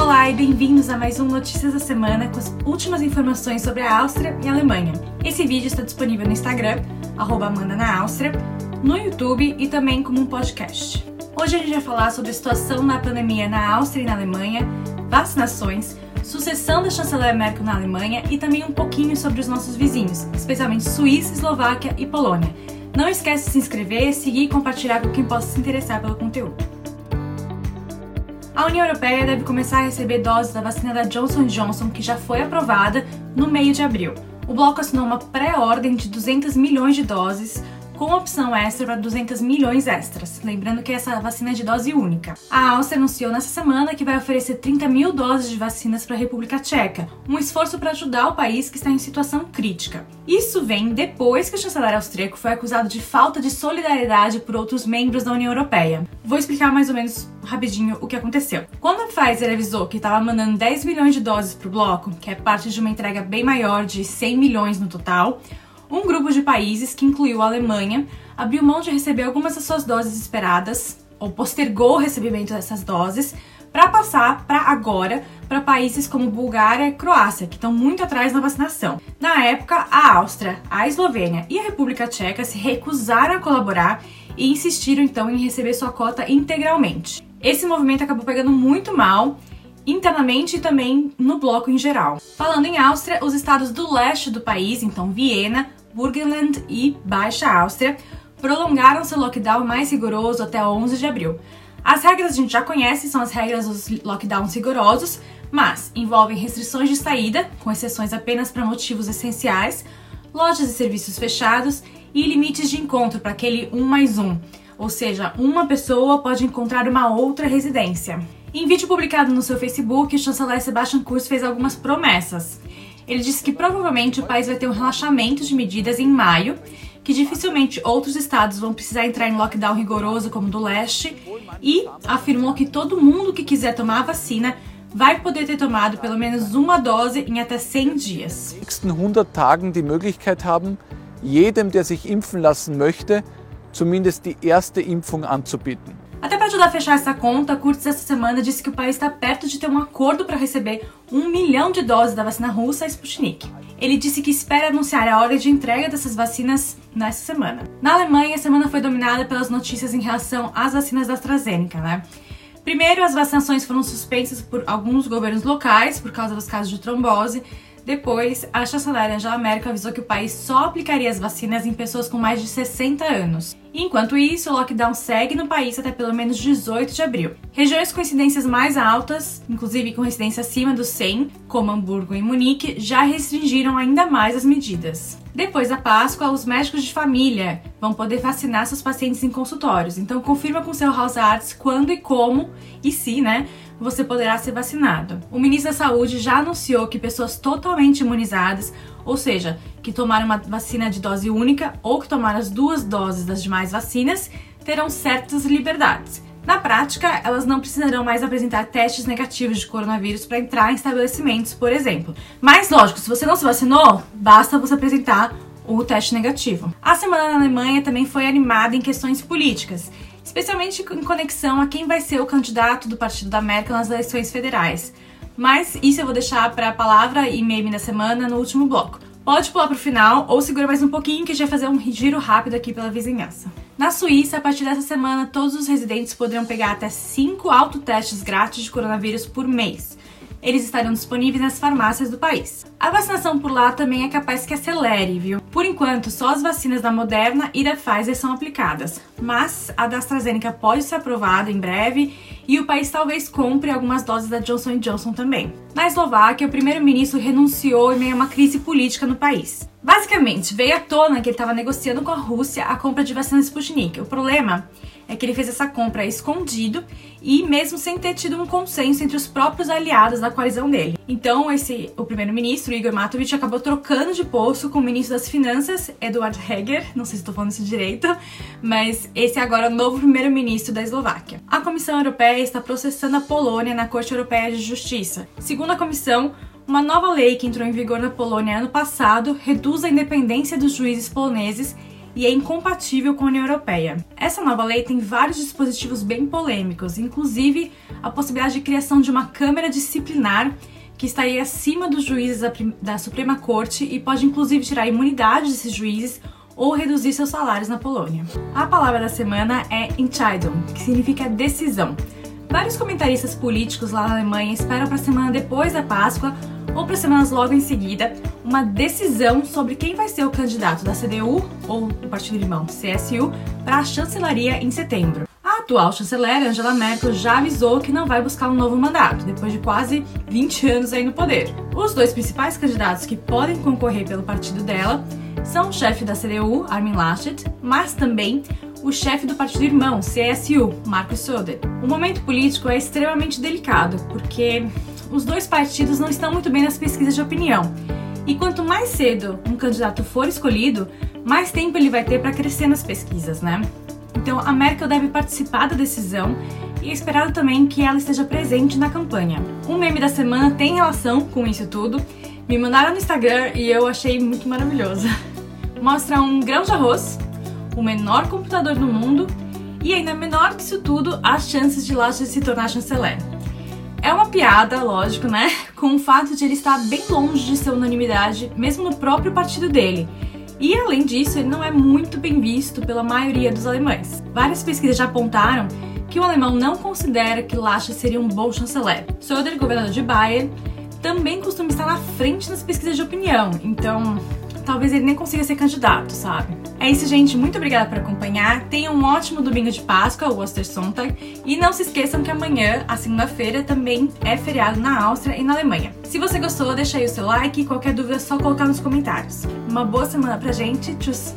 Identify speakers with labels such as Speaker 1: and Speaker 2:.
Speaker 1: Olá e bem-vindos a mais um Notícias da Semana com as últimas informações sobre a Áustria e a Alemanha. Esse vídeo está disponível no Instagram, Amanda na Áustria, no YouTube e também como um podcast. Hoje a gente vai falar sobre a situação na pandemia na Áustria e na Alemanha, vacinações, sucessão da chanceler Merkel na Alemanha e também um pouquinho sobre os nossos vizinhos, especialmente Suíça, Eslováquia e Polônia. Não esquece de se inscrever, seguir e compartilhar com quem possa se interessar pelo conteúdo. A União Europeia deve começar a receber doses da vacina da Johnson Johnson, que já foi aprovada, no meio de abril. O bloco assinou uma pré-ordem de 200 milhões de doses, com opção extra para 200 milhões extras. Lembrando que essa vacina é de dose única. A Áustria anunciou nessa semana que vai oferecer 30 mil doses de vacinas para a República Tcheca, um esforço para ajudar o país que está em situação crítica. Isso vem depois que o chanceler austríaco foi acusado de falta de solidariedade por outros membros da União Europeia. Vou explicar mais ou menos rapidinho o que aconteceu. Quando a Pfizer avisou que estava mandando 10 milhões de doses para o bloco, que é parte de uma entrega bem maior de 100 milhões no total, um grupo de países, que incluiu a Alemanha, abriu mão de receber algumas das suas doses esperadas, ou postergou o recebimento dessas doses, para passar para agora para países como Bulgária e Croácia, que estão muito atrás na vacinação. Na época, a Áustria, a Eslovênia e a República Tcheca se recusaram a colaborar e insistiram então em receber sua cota integralmente. Esse movimento acabou pegando muito mal internamente e também no bloco em geral. Falando em Áustria, os estados do leste do país, então Viena, Burgenland e Baixa Áustria prolongaram seu lockdown mais rigoroso até 11 de abril. As regras a gente já conhece, são as regras dos lockdowns rigorosos, mas envolvem restrições de saída, com exceções apenas para motivos essenciais, lojas e serviços fechados e limites de encontro para aquele um mais um, ou seja, uma pessoa pode encontrar uma outra residência. Em vídeo publicado no seu Facebook, o chanceler Sebastian Kurz fez algumas promessas. Ele disse que provavelmente o país vai ter um relaxamento de medidas em maio, que dificilmente outros estados vão precisar entrar em lockdown rigoroso como o do leste, e afirmou que todo mundo que quiser tomar a vacina vai poder ter tomado pelo menos uma dose em até 100 dias.
Speaker 2: nächsten 100 Tagen die Möglichkeit haben, jedem, der sich impfen lassen möchte, zumindest die erste Impfung anzubieten.
Speaker 1: Ajudar a fechar essa conta, Kurtz essa semana disse que o país está perto de ter um acordo para receber um milhão de doses da vacina russa Sputnik. Ele disse que espera anunciar a hora de entrega dessas vacinas nessa semana. Na Alemanha, a semana foi dominada pelas notícias em relação às vacinas da AstraZeneca, né? Primeiro, as vacinações foram suspensas por alguns governos locais por causa dos casos de trombose. Depois, a chanceler Angela Merkel avisou que o país só aplicaria as vacinas em pessoas com mais de 60 anos. Enquanto isso, o lockdown segue no país até pelo menos 18 de abril. Regiões com incidências mais altas, inclusive com incidência acima dos 100, como Hamburgo e Munique, já restringiram ainda mais as medidas. Depois da Páscoa, os médicos de família vão poder vacinar seus pacientes em consultórios. Então, confirma com seu house arts quando e como e se, né, você poderá ser vacinado. O ministro da Saúde já anunciou que pessoas totalmente imunizadas, ou seja, que tomaram uma vacina de dose única ou que tomaram as duas doses das demais vacinas, terão certas liberdades. Na prática, elas não precisarão mais apresentar testes negativos de coronavírus para entrar em estabelecimentos, por exemplo. Mas, lógico, se você não se vacinou, basta você apresentar o teste negativo. A semana na Alemanha também foi animada em questões políticas especialmente em conexão a quem vai ser o candidato do Partido da América nas eleições federais. Mas isso eu vou deixar para a palavra e meme da semana no último bloco. Pode pular para o final ou segura mais um pouquinho que a gente vai fazer um giro rápido aqui pela vizinhança. Na Suíça, a partir dessa semana, todos os residentes poderão pegar até 5 autotestes grátis de coronavírus por mês eles estarão disponíveis nas farmácias do país. A vacinação por lá também é capaz que acelere, viu? Por enquanto, só as vacinas da Moderna e da Pfizer são aplicadas, mas a da AstraZeneca pode ser aprovada em breve e o país talvez compre algumas doses da Johnson Johnson também. Na Eslováquia, o primeiro-ministro renunciou em meio a uma crise política no país. Basicamente, veio à tona que ele estava negociando com a Rússia a compra de vacinas Sputnik. O problema é que ele fez essa compra escondido e mesmo sem ter tido um consenso entre os próprios aliados da coalizão dele. Então, esse o primeiro-ministro Igor Matovich acabou trocando de posto com o ministro das Finanças, Eduard Heger, não sei se estou falando isso direito, mas esse é agora o novo primeiro-ministro da Eslováquia. A Comissão Europeia está processando a Polônia na Corte Europeia de Justiça. Segundo a comissão, uma nova lei que entrou em vigor na Polônia ano passado reduz a independência dos juízes poloneses e é incompatível com a União Europeia. Essa nova lei tem vários dispositivos bem polêmicos, inclusive a possibilidade de criação de uma Câmara Disciplinar que estaria acima dos juízes da, Suprema Corte e pode inclusive tirar a imunidade desses juízes ou reduzir seus salários na Polônia. A palavra da semana é Entscheidung, que significa decisão. Vários comentaristas políticos lá na Alemanha esperam para a semana depois da Páscoa ou para semanas logo em seguida uma decisão sobre quem vai ser o candidato da CDU ou do Partido Irmão CSU para a chancelaria em setembro. A atual chanceler Angela Merkel já avisou que não vai buscar um novo mandato, depois de quase 20 anos aí no poder. Os dois principais candidatos que podem concorrer pelo partido dela são o chefe da CDU, Armin Laschet, mas também o chefe do partido irmão, CSU, Markus Söder. O momento político é extremamente delicado, porque os dois partidos não estão muito bem nas pesquisas de opinião. E quanto mais cedo um candidato for escolhido, mais tempo ele vai ter para crescer nas pesquisas, né? Então a Merkel deve participar da decisão e é esperado também que ela esteja presente na campanha. Um meme da semana tem relação com isso tudo. Me mandaram no Instagram e eu achei muito maravilhoso. Mostra um grão de arroz, o menor computador do mundo e ainda menor que isso tudo, as chances de Laschet se tornar chanceler. É uma piada, lógico, né? Com o fato de ele estar bem longe de ser unanimidade, mesmo no próprio partido dele. E além disso, ele não é muito bem visto pela maioria dos alemães. Várias pesquisas já apontaram que o alemão não considera que Laschet seria um bom chanceler. Söder, governador de Bayern, também costuma estar na frente nas pesquisas de opinião, então talvez ele nem consiga ser candidato, sabe? É isso, gente. Muito obrigada por acompanhar. Tenham um ótimo domingo de Páscoa, o Ostersonntag. E não se esqueçam que amanhã, a segunda-feira, também é feriado na Áustria e na Alemanha. Se você gostou, deixa aí o seu like qualquer dúvida é só colocar nos comentários. Uma boa semana pra gente. Tchau!